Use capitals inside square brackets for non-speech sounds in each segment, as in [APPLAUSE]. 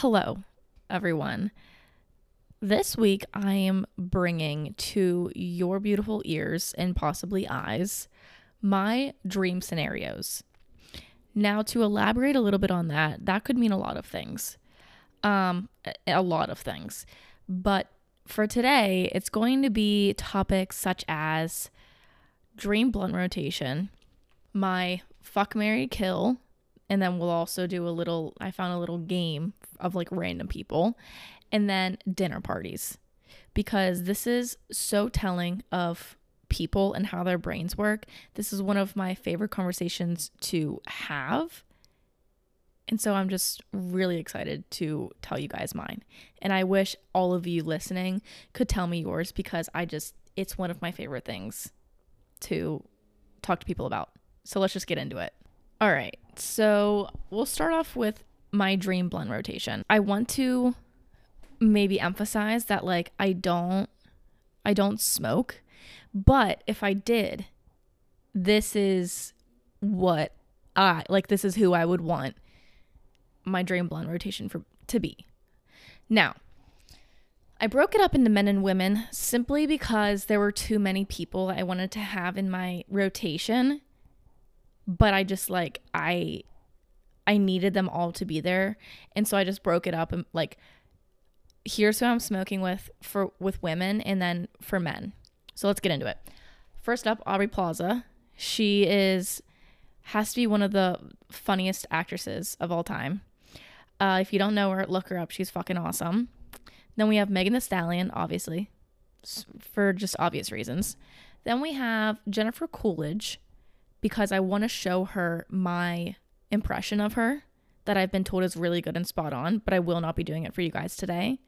Hello, everyone. This week, I am bringing to your beautiful ears and possibly eyes my dream scenarios. Now, to elaborate a little bit on that, that could mean a lot of things. Um, a lot of things. But for today, it's going to be topics such as dream blunt rotation, my fuck Mary kill, and then we'll also do a little I found a little game of like random people, and then dinner parties. Because this is so telling of people and how their brains work. This is one of my favorite conversations to have. And so I'm just really excited to tell you guys mine. And I wish all of you listening could tell me yours because I just, it's one of my favorite things to talk to people about. So let's just get into it. All right. So we'll start off with my dream blunt rotation. I want to maybe emphasize that like I don't I don't smoke, but if I did, this is what I like this is who I would want my dream blunt rotation for to be. Now, I broke it up into men and women simply because there were too many people I wanted to have in my rotation. But I just like I I needed them all to be there. And so I just broke it up and like here's who I'm smoking with for with women and then for men. So let's get into it. First up, Aubrey Plaza. She is has to be one of the funniest actresses of all time. Uh, if you don't know her, look her up. She's fucking awesome. Then we have Megan Thee Stallion, obviously, for just obvious reasons. Then we have Jennifer Coolidge, because I want to show her my impression of her that I've been told is really good and spot on, but I will not be doing it for you guys today.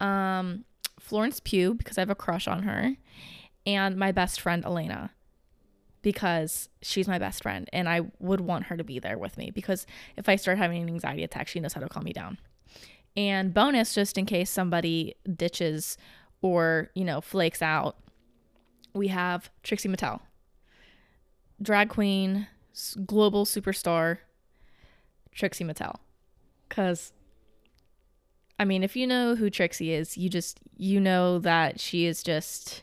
Um, Florence Pugh, because I have a crush on her, and my best friend Elena, because she's my best friend and I would want her to be there with me because if I start having an anxiety attack, she knows how to calm me down. And bonus, just in case somebody ditches or, you know, flakes out, we have Trixie Mattel, drag queen, global superstar, Trixie Mattel. Because, I mean, if you know who Trixie is, you just, you know that she is just,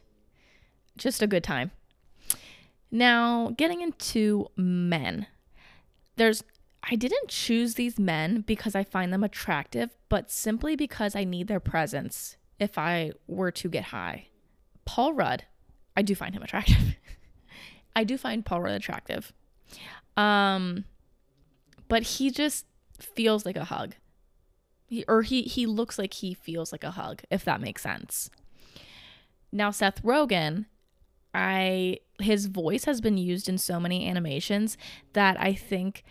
just a good time now, getting into men, there's I didn't choose these men because I find them attractive, but simply because I need their presence if I were to get high. Paul Rudd, I do find him attractive. [LAUGHS] I do find Paul Rudd attractive. Um but he just feels like a hug. He, or he he looks like he feels like a hug, if that makes sense. Now Seth Rogen, I his voice has been used in so many animations that I think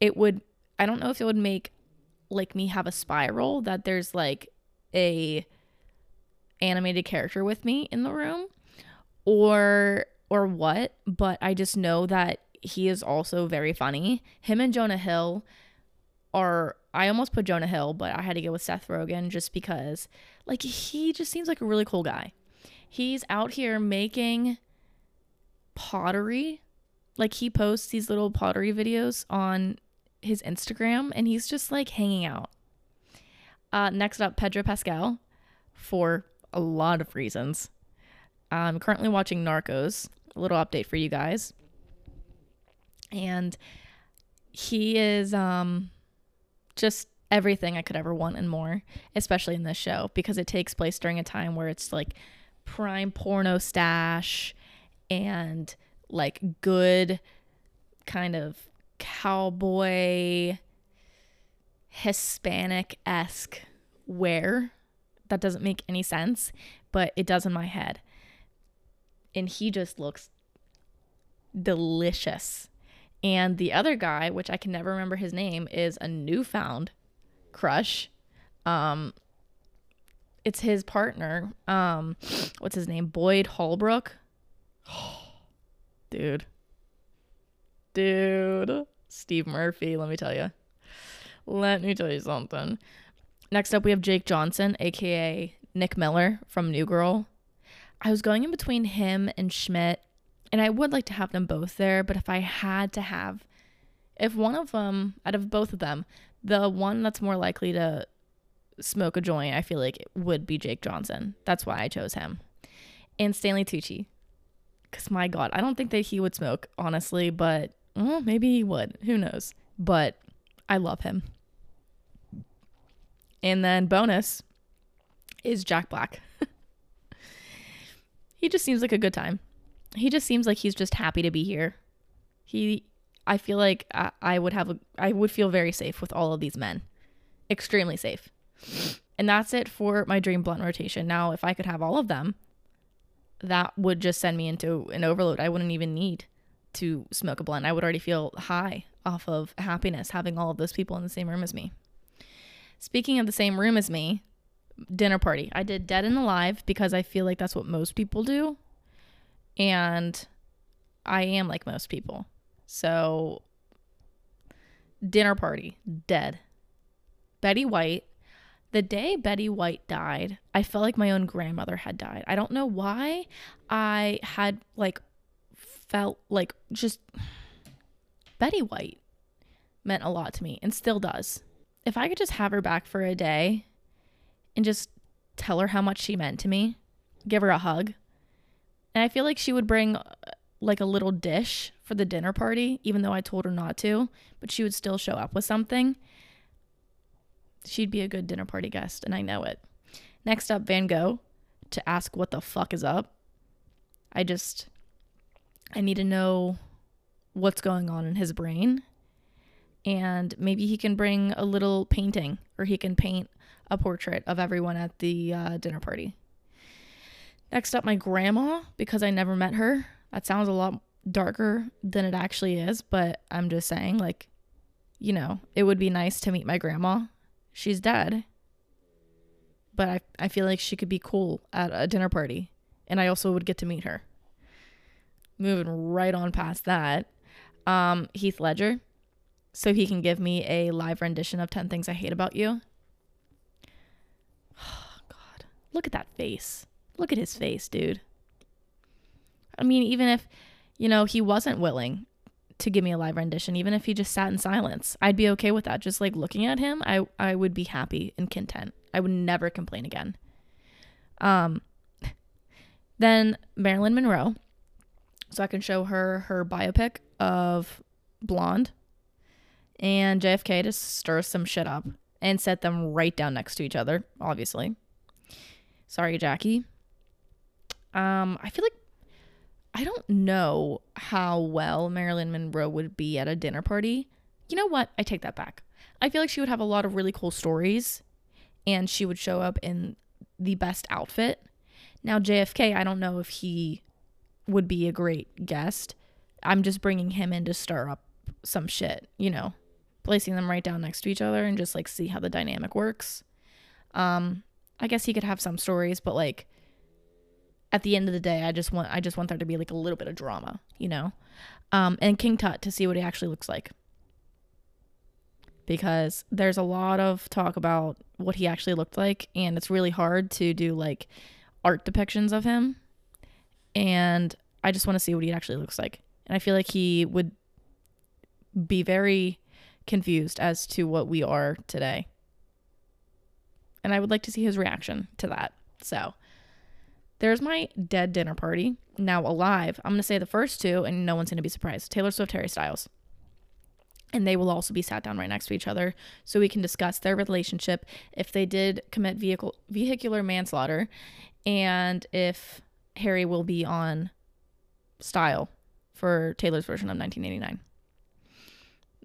it would I don't know if it would make like me have a spiral that there's like a animated character with me in the room or or what, but I just know that he is also very funny. Him and Jonah Hill are I almost put Jonah Hill, but I had to go with Seth Rogen just because like he just seems like a really cool guy he's out here making pottery. Like he posts these little pottery videos on his Instagram and he's just like hanging out. Uh, next up, Pedro Pascal for a lot of reasons. I'm currently watching Narcos, little update for you guys. And he is um, just everything I could ever want and more, especially in this show because it takes place during a time where it's like prime porno stash and like good kind of cowboy Hispanic esque wear. That doesn't make any sense, but it does in my head. And he just looks delicious. And the other guy, which I can never remember his name, is a newfound crush. Um, it's his partner. Um, what's his name? Boyd Holbrook. [GASPS] Dude. Dude. Steve Murphy, let me tell you. Let me tell you something. Next up, we have Jake Johnson, aka Nick Miller from New Girl. I was going in between him and Schmidt, and I would like to have them both there, but if I had to have, if one of them, out of both of them, the one that's more likely to smoke a joint, I feel like it would be Jake Johnson. That's why I chose him. And Stanley Tucci. Because my God, I don't think that he would smoke, honestly, but well, maybe he would. Who knows? But I love him. And then bonus is Jack Black. [LAUGHS] he just seems like a good time. He just seems like he's just happy to be here. He I feel like I, I would have a I would feel very safe with all of these men. Extremely safe. And that's it for my dream blunt rotation. Now, if I could have all of them, that would just send me into an overload. I wouldn't even need to smoke a blunt. I would already feel high off of happiness having all of those people in the same room as me. Speaking of the same room as me, dinner party. I did dead and alive because I feel like that's what most people do. And I am like most people. So, dinner party, dead. Betty White. The day Betty White died, I felt like my own grandmother had died. I don't know why I had like felt like just Betty White meant a lot to me and still does. If I could just have her back for a day and just tell her how much she meant to me, give her a hug. And I feel like she would bring like a little dish for the dinner party, even though I told her not to, but she would still show up with something. She'd be a good dinner party guest, and I know it. Next up, Van Gogh to ask what the fuck is up. I just, I need to know what's going on in his brain. And maybe he can bring a little painting or he can paint a portrait of everyone at the uh, dinner party. Next up, my grandma, because I never met her. That sounds a lot darker than it actually is, but I'm just saying, like, you know, it would be nice to meet my grandma. She's dead. But I, I feel like she could be cool at a dinner party. And I also would get to meet her. Moving right on past that. Um, Heath Ledger. So he can give me a live rendition of 10 Things I Hate About You. Oh, [SIGHS] God. Look at that face. Look at his face, dude. I mean, even if, you know, he wasn't willing to give me a live rendition, even if he just sat in silence, I'd be okay with that. Just like looking at him, I I would be happy and content. I would never complain again. Um [LAUGHS] then Marilyn Monroe. So I can show her her biopic of Blonde and JFK to stir some shit up and set them right down next to each other, obviously. Sorry, Jackie. Um, I feel like I don't know how well Marilyn Monroe would be at a dinner party. You know what? I take that back. I feel like she would have a lot of really cool stories and she would show up in the best outfit. Now, JFK, I don't know if he would be a great guest. I'm just bringing him in to stir up some shit, you know, placing them right down next to each other and just like see how the dynamic works. Um, I guess he could have some stories, but like at the end of the day, I just want I just want there to be like a little bit of drama, you know. Um, and King Tut to see what he actually looks like. Because there's a lot of talk about what he actually looked like, and it's really hard to do like art depictions of him. And I just want to see what he actually looks like. And I feel like he would be very confused as to what we are today. And I would like to see his reaction to that. So, there's my dead dinner party. Now alive. I'm going to say the first two, and no one's going to be surprised Taylor Swift, Harry Styles. And they will also be sat down right next to each other so we can discuss their relationship, if they did commit vehicle, vehicular manslaughter, and if Harry will be on style for Taylor's version of 1989.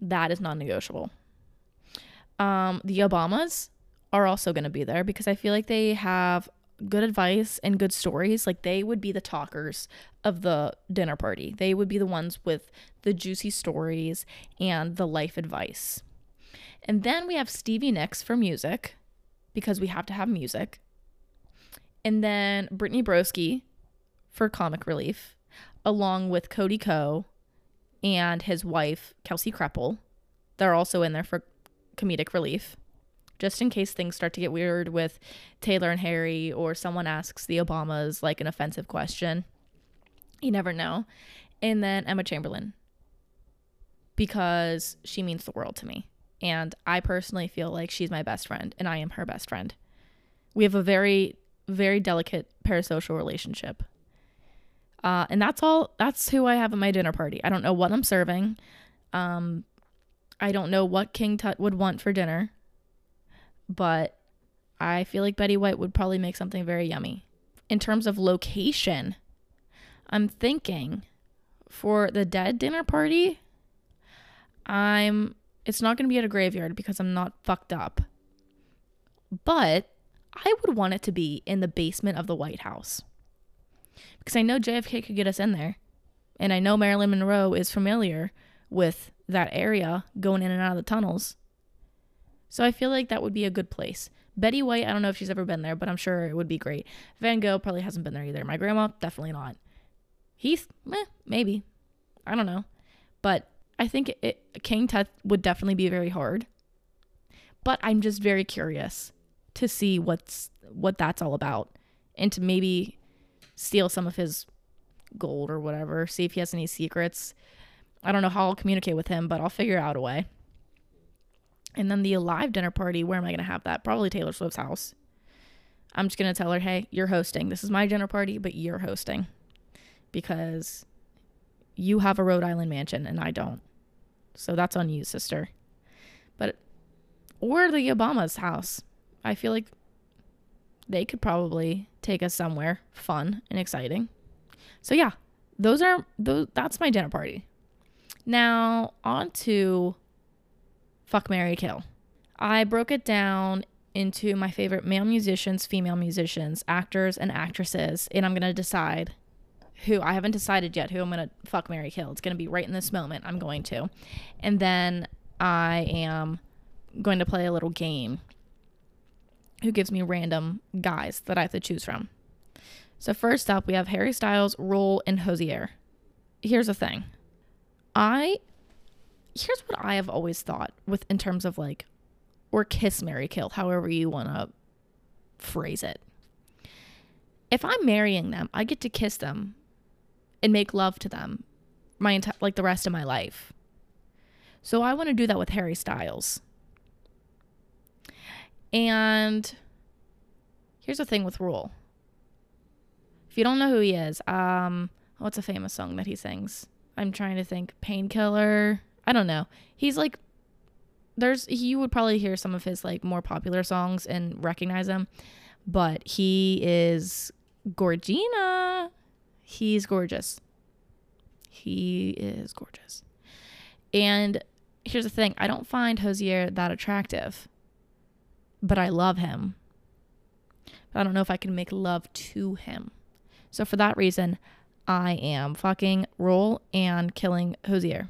That is non negotiable. Um, the Obamas are also going to be there because I feel like they have good advice and good stories, like they would be the talkers of the dinner party. They would be the ones with the juicy stories and the life advice. And then we have Stevie Nicks for music because we have to have music. And then Brittany Broski for comic relief, along with Cody Ko and his wife, Kelsey Kreppel. They're also in there for comedic relief just in case things start to get weird with Taylor and Harry or someone asks the Obamas like an offensive question. You never know. And then Emma Chamberlain because she means the world to me And I personally feel like she's my best friend and I am her best friend. We have a very, very delicate parasocial relationship. Uh, and that's all, that's who I have at my dinner party. I don't know what I'm serving. Um, I don't know what King Tut would want for dinner, but I feel like Betty White would probably make something very yummy. In terms of location, I'm thinking for the dead dinner party, I'm it's not going to be at a graveyard because I'm not fucked up. But I would want it to be in the basement of the White House. Because I know JFK could get us in there. And I know Marilyn Monroe is familiar with that area going in and out of the tunnels. So I feel like that would be a good place. Betty White, I don't know if she's ever been there, but I'm sure it would be great. Van Gogh probably hasn't been there either. My grandma, definitely not. Heath, eh, maybe. I don't know. But I think it, King Tut would definitely be very hard. But I'm just very curious to see what's what that's all about and to maybe steal some of his gold or whatever, see if he has any secrets. I don't know how I'll communicate with him, but I'll figure out a way. And then the alive dinner party, where am I going to have that? Probably Taylor Swift's house. I'm just going to tell her, hey, you're hosting. This is my dinner party, but you're hosting because you have a Rhode Island mansion and I don't. So that's on you, sister. But, or the Obama's house. I feel like they could probably take us somewhere fun and exciting. So yeah, those are those that's my dinner party. Now, on to fuck Mary Kill. I broke it down into my favorite male musicians, female musicians, actors, and actresses, and I'm to decide who I haven't decided yet who I'm to fuck Mary Kill. It's to be right in this moment. I'm going to. And then I am going to play a little game who gives me random guys that I have to choose from. So first up, we have Harry Styles, Ruel, and Hozier. Here's the thing. I here's what I have always thought with in terms of like or kiss Mary Kill, however you want to phrase it. If I'm marrying them, I get to kiss them and make love to them my entire like the rest of my life. So I want to do that with Harry Styles. And here's the thing with Ruel. If you don't know who he is, um what's a famous song that he sings? I'm trying to think. Painkiller. I don't know. He's like there's you would probably hear some of his like more popular songs and recognize him, but he is Gorgina. He's gorgeous. He is gorgeous. And here's the thing, I don't find Hozier that attractive, but I love him. But I don't know if I can make love to him. So for that reason, I am fucking Ruel and killing Hozier.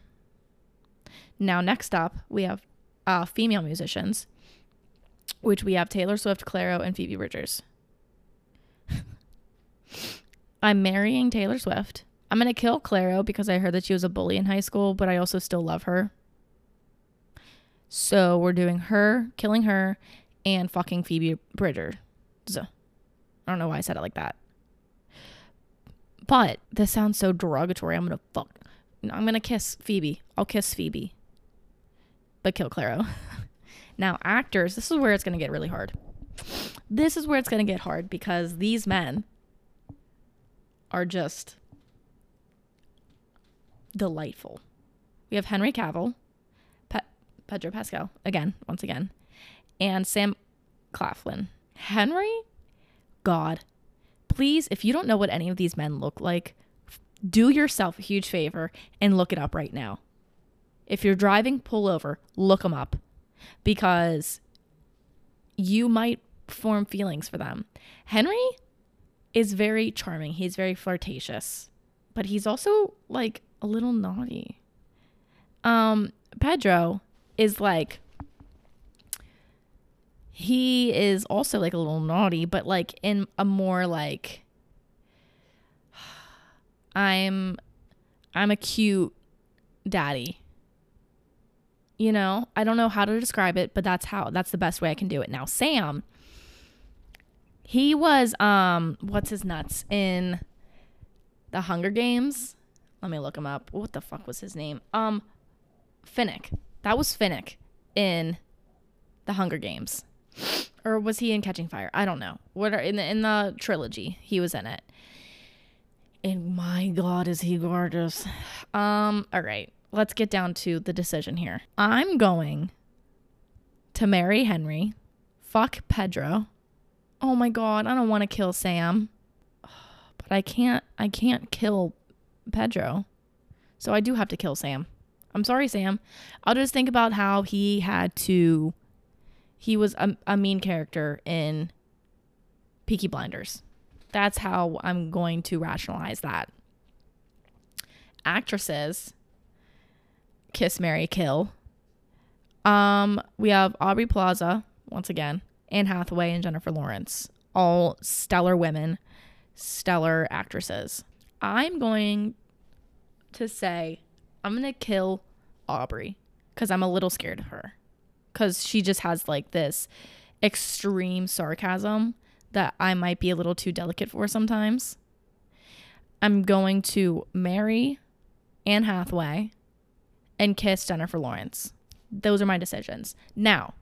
Now, next up, we have uh, female musicians, which we have Taylor Swift, Clairo, and Phoebe Bridgers. [LAUGHS] I'm marrying Taylor Swift. I'm going to kill Clairo because I heard that she was a bully in high school, but I also still love her. So we're doing her, killing her, and fucking Phoebe Bridgers. I don't know why I said it like that. But this sounds so derogatory. I'm gonna fuck. I'm gonna kiss Phoebe. I'll kiss Phoebe. But kill Clairo. [LAUGHS] now, actors, this is where it's gonna get really hard. This is where it's gonna get hard because these men are just delightful. We have Henry Cavill, Pe- Pedro Pascal, again, once again, and Sam Claflin. Henry, God, please, if you don't know what any of these men look like, do yourself a huge favor and look it up right now. If you're driving, pull over, look them up because you might form feelings for them. Henry is very charming, he's very flirtatious, but he's also like a little naughty. Um, Pedro is like he is also like a little naughty, but like in a more like [SIGHS] I'm I'm a cute daddy. You know, I don't know how to describe it, but that's how that's the best way I can do it. Now, Sam he was um what's his nuts in the Hunger Games? Let me look him up. What the fuck was his name? Um Finnick. That was Finnick in the Hunger Games, or was he in Catching Fire? I don't know. What are in the in the trilogy? He was in it. And my God, is he gorgeous? Um. All right, let's get down to the decision here. I'm going to marry Henry. Fuck Pedro. Oh my God, I don't want to kill Sam, [SIGHS] but I can't. I can't kill Pedro, so I do have to kill Sam. I'm sorry, Sam. I'll just think about how he had to. He was a, a mean character in Peaky Blinders. That's how I'm going to rationalize that. Actresses Kiss Mary Kill. Um, we have Aubrey Plaza, once again, Anne Hathaway and Jennifer Lawrence. All stellar women, stellar actresses. I'm going to say I'm going to kill Aubrey because I'm a little scared of her. Because she just has like this extreme sarcasm that I might be a little too delicate for sometimes. I'm going to marry Anne Hathaway and kiss Jennifer Lawrence. Those are my decisions. Now,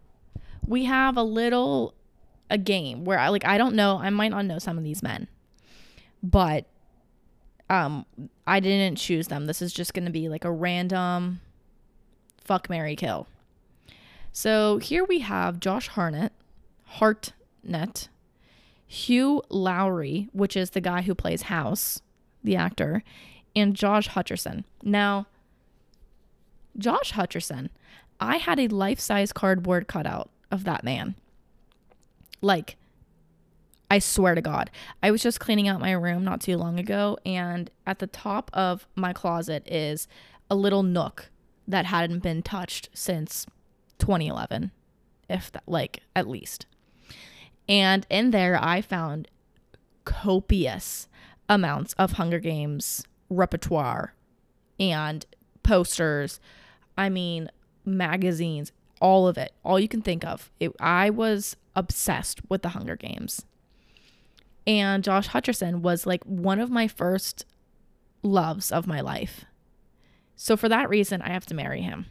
we have a little a game where I like I don't know, I might not know some of these men. But um I didn't choose them. This is just going to be like a random fuck Mary kill. So here we have Josh Hartnett, Hartnett, Hugh Lowry, which is the guy who plays House, the actor, and Josh Hutcherson. Now, Josh Hutcherson, I had a life size cardboard cutout of that man. Like, I swear to God. I was just cleaning out my room not too long ago, and at the top of my closet is a little nook that hadn't been touched since 2011, if that, like, at least. And in there, I found copious amounts of Hunger Games repertoire and posters. I mean, magazines, all of it, all you can think of. It, I was obsessed with the Hunger Games. And Josh Hutcherson was like one of my first loves of my life. So for that reason, I have to marry him.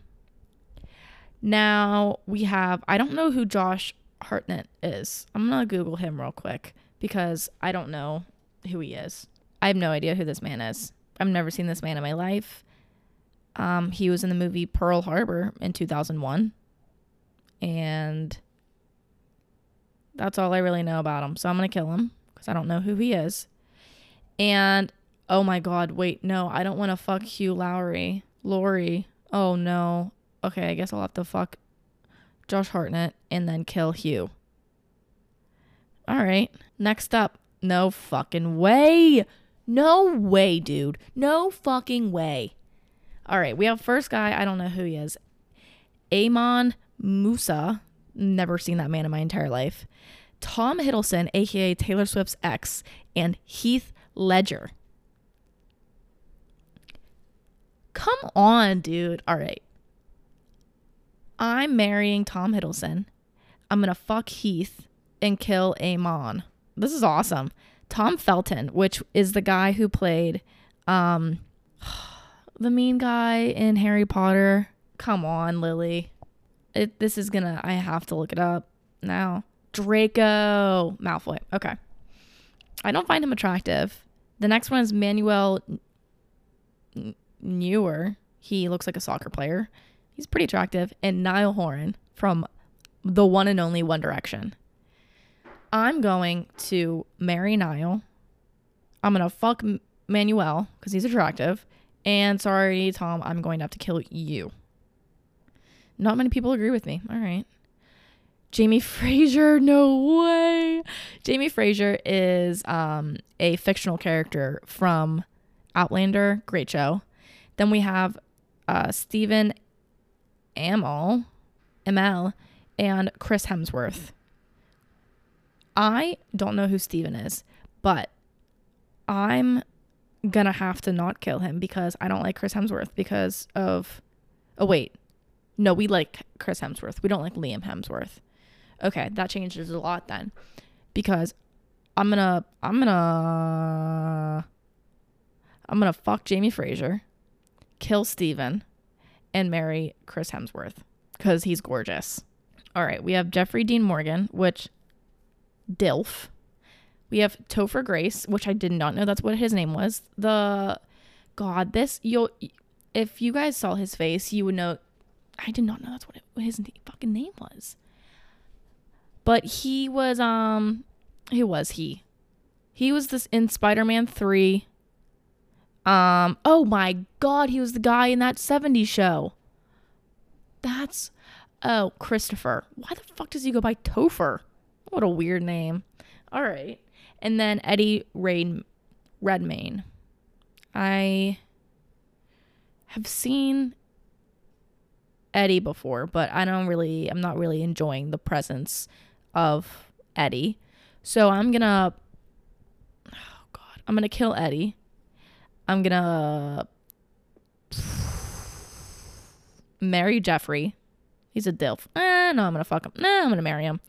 Now we have, I don't know who Josh Hartnett is. I'm going to Google him real quick because I don't know who he is. I have no idea who this man is. I've never seen this man in my life. Um, he was in the movie Pearl Harbor in 2001. And that's all I really know about him. So I'm going to kill him because I don't know who he is. And oh my God, wait, no, I don't want to fuck Hugh Lowry. Laurie. Oh no. Okay, I guess I'll have to fuck Josh Hartnett and then kill Hugh. All right. Next up. No fucking way. No way, dude. No fucking way. All right, we have first guy. I don't know who he is. Amon Musa. Never seen that man in my entire life. Tom Hiddleston, aka Taylor Swift's ex, and Heath Ledger. Come on, dude. All right. I'm marrying Tom Hiddleston. I'm to fuck Heath and kill Amon. This is awesome. Tom Felton, which is the guy who played um [SIGHS] the mean guy in Harry Potter. Come on, Lily. It this is to I have to look it up now. Draco Malfoy. Okay. I don't find him attractive. The next one is Manuel Neuer. He looks like a soccer player. He's pretty attractive. And Niall Horan from the one and only One Direction. I'm going to marry Niall. I'm going to fuck Manuel because he's attractive. And sorry, Tom, I'm going to have to kill you. Not many people agree with me. All right. Jamie [LAUGHS] Fraser, no way. Jamie Fraser is um, a fictional character from Outlander, great show. Then we have uh, Stephen Amell, Amell, and Chris Hemsworth. I don't know who Stephen is, but I'm gonna have to not kill him because I don't like Chris Hemsworth because of. Oh wait, no, we like Chris Hemsworth. We don't like Liam Hemsworth. Okay, that changes a lot then. Because I'm gonna I'm gonna I'm gonna fuck Jamie Fraser, kill Steven, and marry Chris Hemsworth. because he's gorgeous. All right, we have Jeffrey Dean Morgan, which DILF. We have Topher Grace, which I did not know that's what his name was. The God, this you'll if you guys saw his face, you would know. I did not know that's what, it, what his fucking name was. But he was um, who was he? He was this in Spider Man three. Um, oh my God, he was the guy in that '70s show. That's oh Christopher. Why the fuck does he go by Topher? What a weird name. All right. And then Eddie Rain Redmayne. I have seen Eddie before, but I don't really I'm not really enjoying the presence of Eddie. So I'm to Oh god. I'm to kill Eddie. I'm to marry Jeffrey. He's a dilf. Eh, no, I'm to fuck him. No, I'm going to marry him.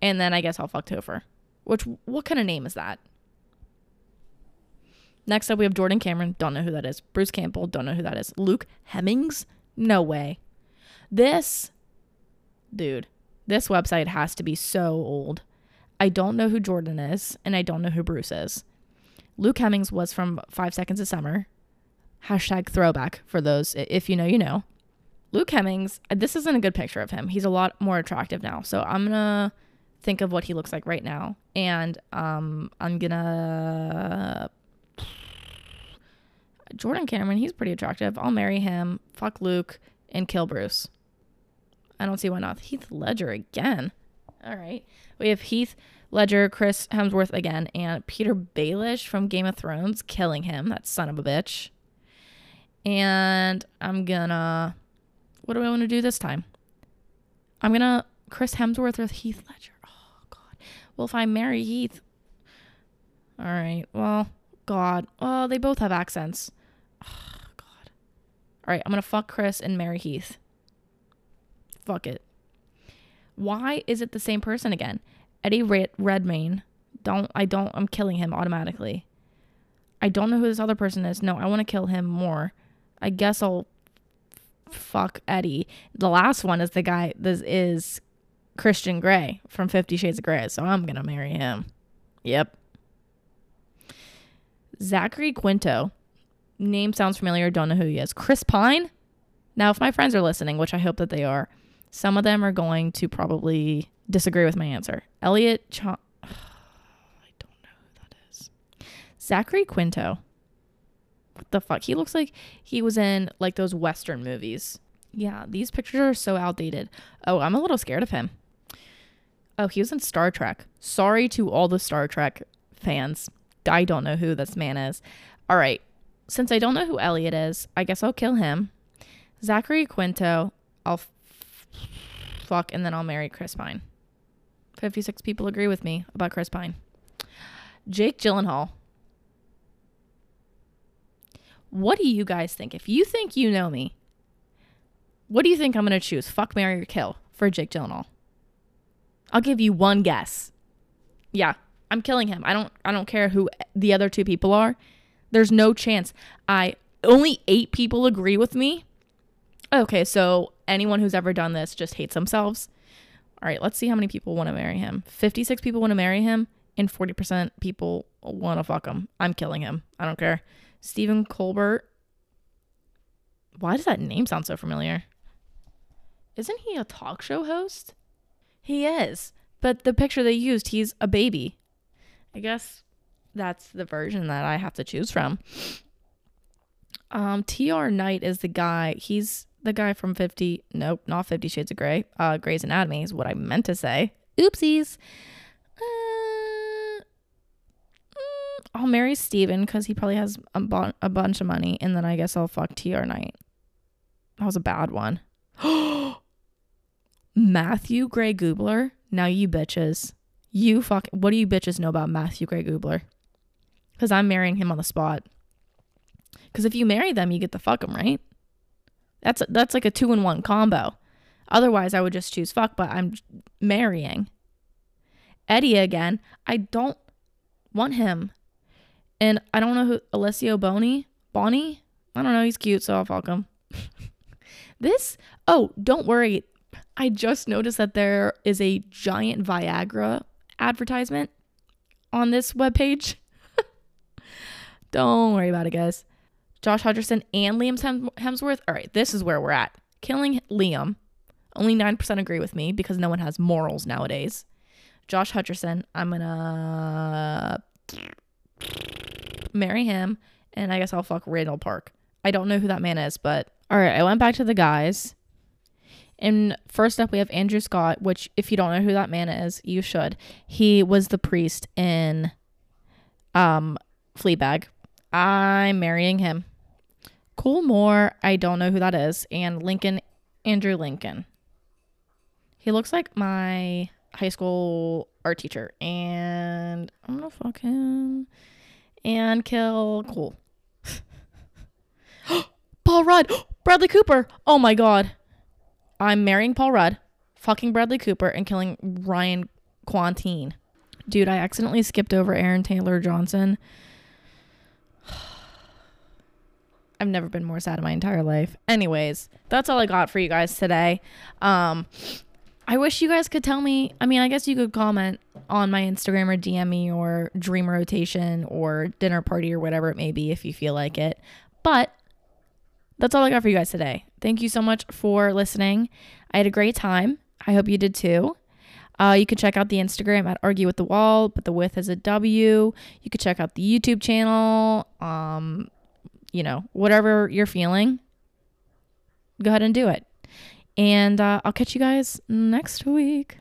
And then I guess I'll fuck Topher. Which, what kind of name is that? Next up, we have Jordan Cameron. Don't know who that is. Bruce Campbell. Don't know who that is. Luke Hemmings. No way. This, dude, this website has to be so old. I don't know who Jordan is, and I don't know who Bruce is. Luke Hemmings was from Five Seconds of Summer. Hashtag throwback for those. If you know, you know. Luke Hemmings, this isn't a good picture of him. He's a lot more attractive now. So I'm going to think of what he looks like right now. And um, I'm gonna Jordan Cameron, he's pretty attractive. I'll marry him, fuck Luke, and kill Bruce. I don't see why not. Heath Ledger again. All right. We have Heath Ledger, Chris Hemsworth again, and Petyr Baelish from Game of Thrones killing him. That son of a bitch. And I'm gonna. What do I want to do this time? I'm gonna Chris Hemsworth with Heath Ledger. Well, if I marry Heath. All right. Well, God. Oh, they both have accents. Oh, God. All right. I'm going to fuck Chris and marry Heath. Fuck it. Why is it the same person again? Eddie Red- Redmayne. Don't, I don't, I'm killing him automatically. I don't know who this other person is. No, I want to kill him more. I guess I'll fuck Eddie. The last one is the guy, this is Christian Grey from Fifty Shades of Grey, so I'm gonna marry him. Yep. Zachary Quinto. Name sounds familiar, don't know who he is. Chris Pine? Now, if my friends are listening, which I hope that they are, some of them are going to probably disagree with my answer. Elliot Ch- [SIGHS] I don't know who that is. Zachary Quinto. What the fuck? He looks like he was in like those Western movies. Yeah, these pictures are so outdated. Oh, I'm a little scared of him. Oh, he was in Star Trek. Sorry to all the Star Trek fans. I don't know who this man is. All right. Since I don't know who Elliot is, I guess I'll kill him. Zachary Quinto, I'll f- fuck, and then I'll marry Chris Pine. 56 people agree with me about Chris Pine. Jake Gyllenhaal. What do you guys think? If you think you know me, what do you think I'm going to choose? Fuck, marry, or kill for Jake Gyllenhaal? I'll give you one guess. Yeah, I'm killing him. I don't I don't care who the other two people are. There's no chance. I only 8 people agree with me. Okay, so anyone who's ever done this just hates themselves. All right, let's see how many people want to marry him. 56 people want to marry him and 40% people want to fuck him. I'm killing him. I don't care. Stephen Colbert. Why does that name sound so familiar? Isn't he a talk show host? He is. But the picture they used, he's a baby. I guess that's the version that I have to choose from. Um, T.R. Knight is the guy. He's the guy from 50. Nope, not 50 Shades of Grey. Uh, Grey's Anatomy is what I meant to say. Oopsies. Uh, mm, I'll marry Steven because he probably has a, a bunch of money. And then I guess I'll fuck T.R. Knight. That was a bad one. Matthew Gray Gubler. Now you bitches. You fuck. What do you bitches know about Matthew Gray Gubler? Because I'm marrying him on the spot. Because if you marry them, you get to fuck them, right? That's that's like a two in one combo. Otherwise, I would just choose fuck, but I'm marrying. Eddie again. I don't want him. And I don't know who Alessio Boni. Bonnie? I don't know. He's cute, so I'll fuck him. [LAUGHS] this, oh, don't worry. I just noticed that there is a giant Viagra advertisement on this webpage. [LAUGHS] Don't worry about it, guys. Josh Hutcherson and Liam Hemsworth. All right, this is where we're at. Killing Liam. Only 9% agree with me because no one has morals nowadays. Josh Hutcherson, I'm to [LAUGHS] marry him and I guess I'll fuck Randall Park. I don't know who that man is, but all right, I went back to the guys. And first up, we have Andrew Scott, which, if you don't know who that man is, you should. He was the priest in um, Fleabag. I'm marrying him. Cole Moore, I don't know who that is. And Lincoln, Andrew Lincoln. He looks like my high school art teacher. And I'm going to fuck him and kill Cole. [GASPS] Paul Rudd, [GASPS] Bradley Cooper. Oh my God. I'm marrying Paul Rudd, fucking Bradley Cooper, and killing Ryan Kwanten. Dude, I accidentally skipped over Aaron Taylor Johnson. [SIGHS] I've never been more sad in my entire life. Anyways, that's all I got for you guys today. Um, I wish you guys could tell me. I mean, I guess you could comment on my Instagram or DM me or dream rotation or dinner party or whatever it may be if you feel like it. But that's all I got for you guys today. Thank you so much for listening. I had a great time. I hope you did too. Uh, you can check out the Instagram at Argue with the Wall, but the width is a W. You could check out the YouTube channel. Um, you know, whatever you're feeling, go ahead and do it. And uh, I'll catch you guys next week.